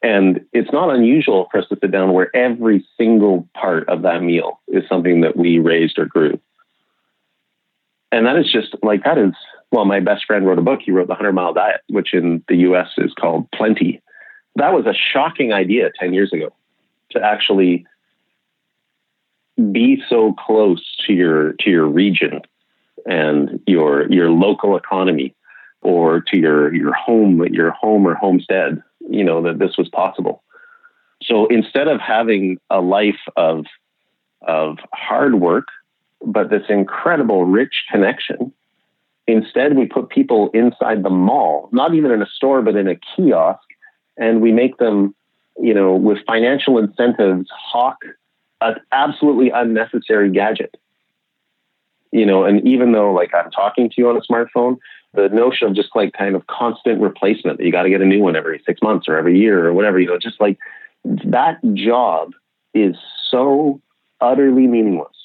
And it's not unusual for us to sit down where every single part of that meal is something that we raised or grew. And that is just like that is well, my best friend wrote a book. He wrote the 100 Mile Diet, which in the US is called Plenty. That was a shocking idea 10 years ago to actually be so close to your to your region and your your local economy or to your your home your home or homestead you know that this was possible so instead of having a life of of hard work but this incredible rich connection instead we put people inside the mall not even in a store but in a kiosk and we make them you know with financial incentives hawk an absolutely unnecessary gadget you know, and even though like I'm talking to you on a smartphone, the notion of just like kind of constant replacement that you got to get a new one every six months or every year or whatever, you know, just like that job is so utterly meaningless.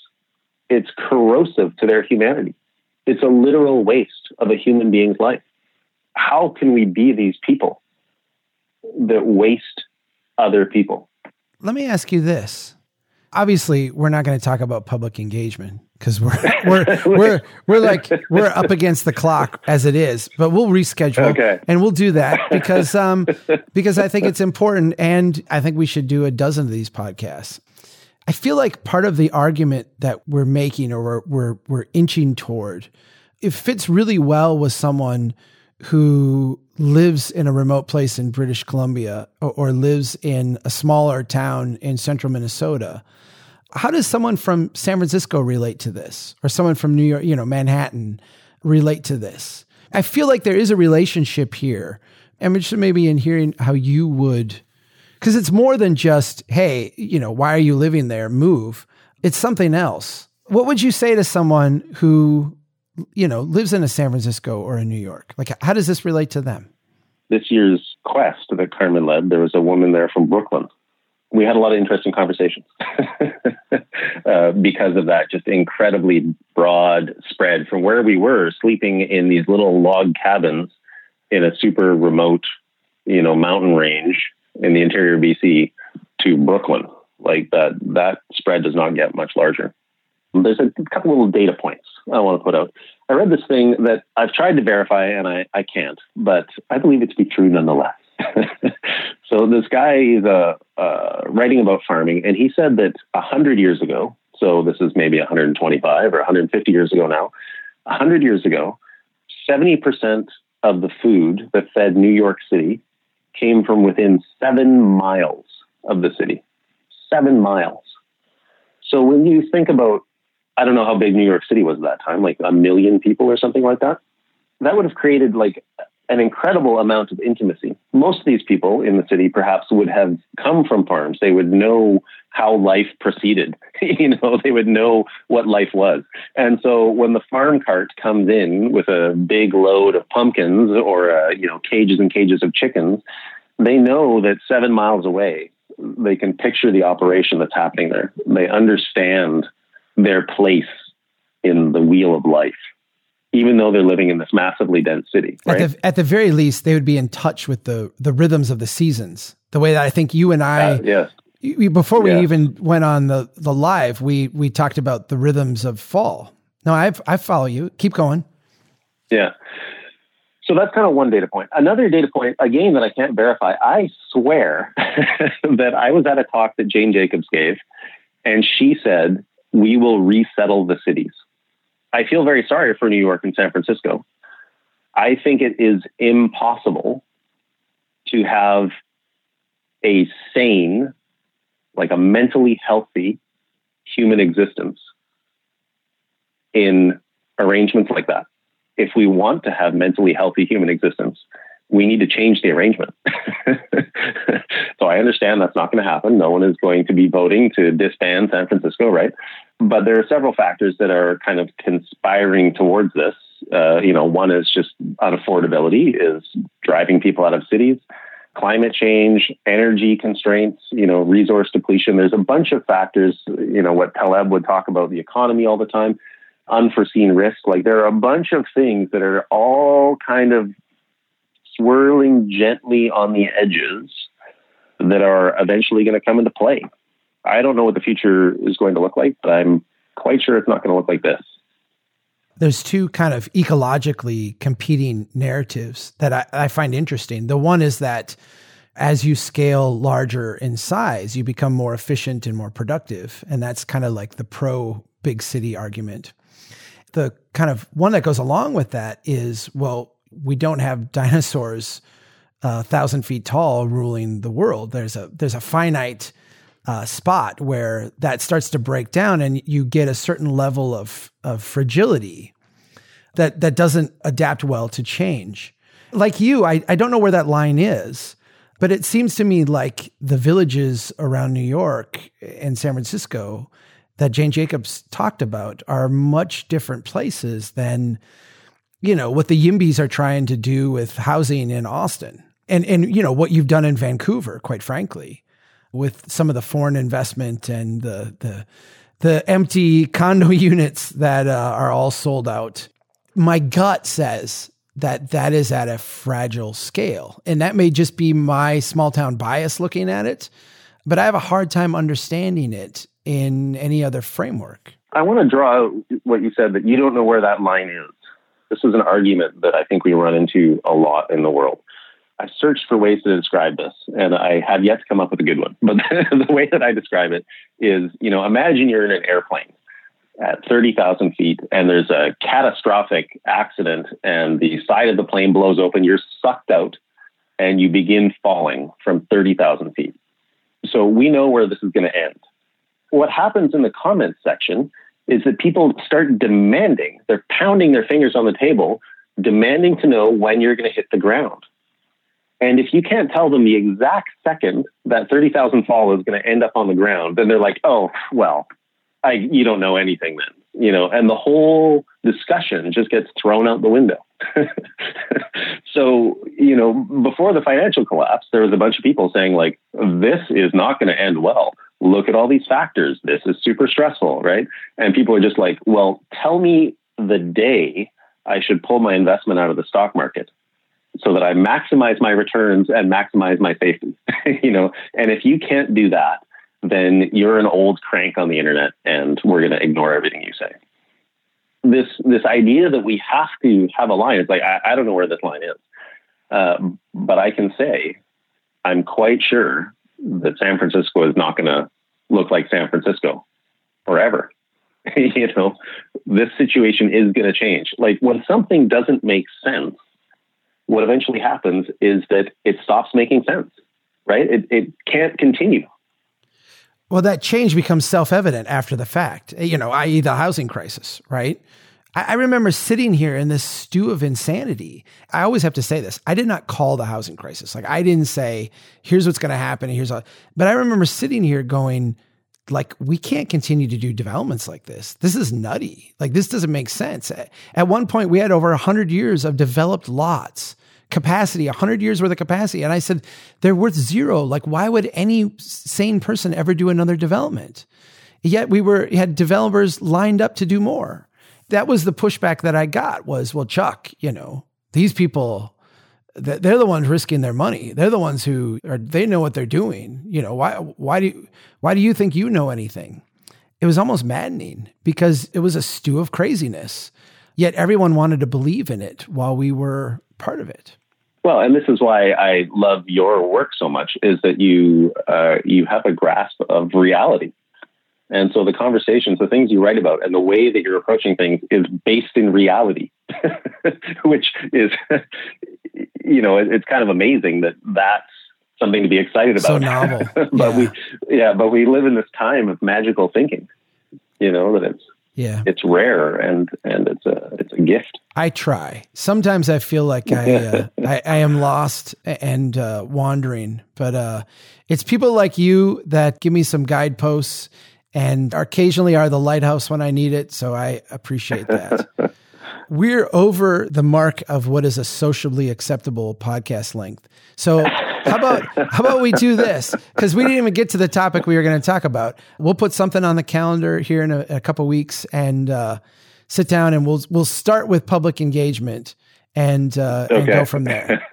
It's corrosive to their humanity. It's a literal waste of a human being's life. How can we be these people that waste other people? Let me ask you this. Obviously, we're not going to talk about public engagement because we're we're we're we're like we're up against the clock as it is. But we'll reschedule, okay. and we'll do that because um because I think it's important, and I think we should do a dozen of these podcasts. I feel like part of the argument that we're making or we're we're, we're inching toward it fits really well with someone who lives in a remote place in British Columbia or, or lives in a smaller town in central Minnesota how does someone from San Francisco relate to this or someone from New York, you know, Manhattan relate to this? I feel like there is a relationship here. I'm interested maybe in hearing how you would, because it's more than just, hey, you know, why are you living there? Move. It's something else. What would you say to someone who, you know, lives in a San Francisco or a New York? Like, how does this relate to them? This year's quest that Carmen led, there was a woman there from Brooklyn we had a lot of interesting conversations uh, because of that just incredibly broad spread from where we were sleeping in these little log cabins in a super remote, you know, mountain range in the interior of BC to Brooklyn. Like that, that spread does not get much larger. There's a couple little data points I want to put out. I read this thing that I've tried to verify and I, I can't, but I believe it to be true nonetheless. so this guy is uh, uh, writing about farming, and he said that hundred years ago, so this is maybe 125 or 150 years ago now, hundred years ago, 70 percent of the food that fed New York City came from within seven miles of the city. Seven miles. So when you think about, I don't know how big New York City was at that time, like a million people or something like that. That would have created like an incredible amount of intimacy. Most of these people in the city perhaps would have come from farms. They would know how life proceeded. you know, they would know what life was. And so when the farm cart comes in with a big load of pumpkins or uh, you know cages and cages of chickens, they know that 7 miles away they can picture the operation that's happening there. They understand their place in the wheel of life even though they're living in this massively dense city. Right? At, the, at the very least, they would be in touch with the the rhythms of the seasons. The way that I think you and I, uh, yes. before we yes. even went on the the live, we we talked about the rhythms of fall. No, I I follow you. Keep going. Yeah. So that's kind of one data point. Another data point, again, that I can't verify. I swear that I was at a talk that Jane Jacobs gave, and she said, "We will resettle the cities." I feel very sorry for New York and San Francisco. I think it is impossible to have a sane, like a mentally healthy human existence in arrangements like that. if we want to have mentally healthy human existence, we need to change the arrangement. so I understand that's not going to happen. No one is going to be voting to disband San Francisco, right? But there are several factors that are kind of conspiring towards this. Uh, you know, one is just unaffordability, is driving people out of cities. Climate change, energy constraints, you know, resource depletion. There's a bunch of factors. You know, what Taleb would talk about the economy all the time unforeseen risk. Like there are a bunch of things that are all kind of swirling gently on the edges that are eventually going to come into play. I don't know what the future is going to look like, but I'm quite sure it's not going to look like this. There's two kind of ecologically competing narratives that I, I find interesting. The one is that as you scale larger in size, you become more efficient and more productive. And that's kind of like the pro big city argument. The kind of one that goes along with that is well, we don't have dinosaurs a uh, thousand feet tall ruling the world. There's a there's a finite uh, spot where that starts to break down, and you get a certain level of of fragility that that doesn't adapt well to change. Like you, I, I don't know where that line is, but it seems to me like the villages around New York and San Francisco that Jane Jacobs talked about are much different places than you know, what the Yimbys are trying to do with housing in Austin. And, and, you know, what you've done in Vancouver, quite frankly, with some of the foreign investment and the, the, the empty condo units that uh, are all sold out. My gut says that that is at a fragile scale. And that may just be my small town bias looking at it, but I have a hard time understanding it in any other framework. I want to draw out what you said that you don't know where that line is. This is an argument that I think we run into a lot in the world. I searched for ways to describe this, and I have yet to come up with a good one. But the way that I describe it is, you know, imagine you're in an airplane at 30,000 feet and there's a catastrophic accident and the side of the plane blows open, you're sucked out and you begin falling from 30,000 feet. So we know where this is going to end. What happens in the comments section is that people start demanding, they're pounding their fingers on the table, demanding to know when you're going to hit the ground. And if you can't tell them the exact second that 30,000 fall is going to end up on the ground, then they're like, oh, well, I, you don't know anything then, you know, and the whole discussion just gets thrown out the window. so, you know, before the financial collapse, there was a bunch of people saying, like, this is not going to end well look at all these factors. This is super stressful, right? And people are just like, well, tell me the day I should pull my investment out of the stock market so that I maximize my returns and maximize my safety. you know, and if you can't do that, then you're an old crank on the internet and we're going to ignore everything you say. This this idea that we have to have a line. It's like I, I don't know where this line is, uh, but I can say I'm quite sure that San Francisco is not going to look like San Francisco forever. you know, this situation is going to change. Like when something doesn't make sense, what eventually happens is that it stops making sense, right? It, it can't continue. Well, that change becomes self evident after the fact, eh, you know, i.e., the housing crisis, right? I, remember sitting here in this stew of insanity. I always have to say this. I did not call the housing crisis. Like I didn't say, here's what's going to happen. Here's all, but I remember sitting here going, like, we can't continue to do developments like this. This is nutty. Like this doesn't make sense. At one point we had over hundred years of developed lots capacity, 100 years worth of capacity. And I said, they're worth zero. Like, why would any sane person ever do another development? Yet we were, had developers lined up to do more that was the pushback that I got was, well, Chuck, you know, these people, they're the ones risking their money. They're the ones who are, they know what they're doing. You know, why, why do you, why do you think you know anything? It was almost maddening because it was a stew of craziness. Yet everyone wanted to believe in it while we were part of it. Well, and this is why I love your work so much is that you uh, you have a grasp of reality. And so the conversations, the things you write about, and the way that you're approaching things is based in reality, which is, you know, it's kind of amazing that that's something to be excited about. So novel. but yeah. we, yeah, but we live in this time of magical thinking, you know, that it's, Yeah. It's rare and and it's a it's a gift. I try. Sometimes I feel like I uh, I, I, am lost and uh, wandering, but uh, it's people like you that give me some guideposts and occasionally are the lighthouse when I need it. So I appreciate that. We're over the mark of what is a sociably acceptable podcast length. So how about how about we do this? Because we didn't even get to the topic we were going to talk about. We'll put something on the calendar here in a, a couple weeks and uh, sit down and we'll we'll start with public engagement and uh, okay. and go from there.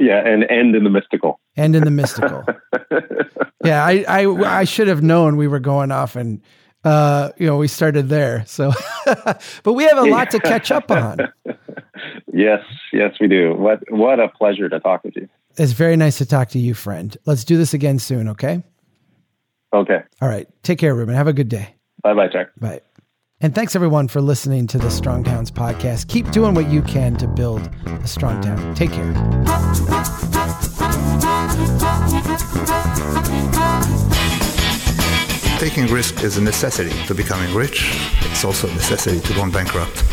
yeah, and end in the mystical. End in the mystical. yeah, I, I I should have known we were going off and uh, you know, we started there. So, but we have a lot to catch up on. yes, yes, we do. What what a pleasure to talk with you. It's very nice to talk to you, friend. Let's do this again soon, okay? Okay. All right. Take care, Ruben. Have a good day. Bye bye, Jack. Bye. And thanks everyone for listening to the Strong Towns podcast. Keep doing what you can to build a strong town. Take care. Taking risk is a necessity to becoming rich. It's also a necessity to going bankrupt.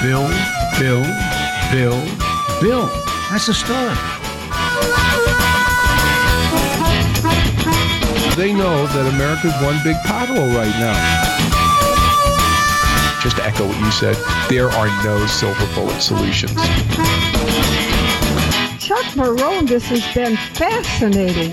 Bill, Bill, Bill, Bill. That's the start. They know that America's one big pothole right now. Just to echo what you said, there are no silver bullet solutions. Chuck Marohn, this has been fascinating.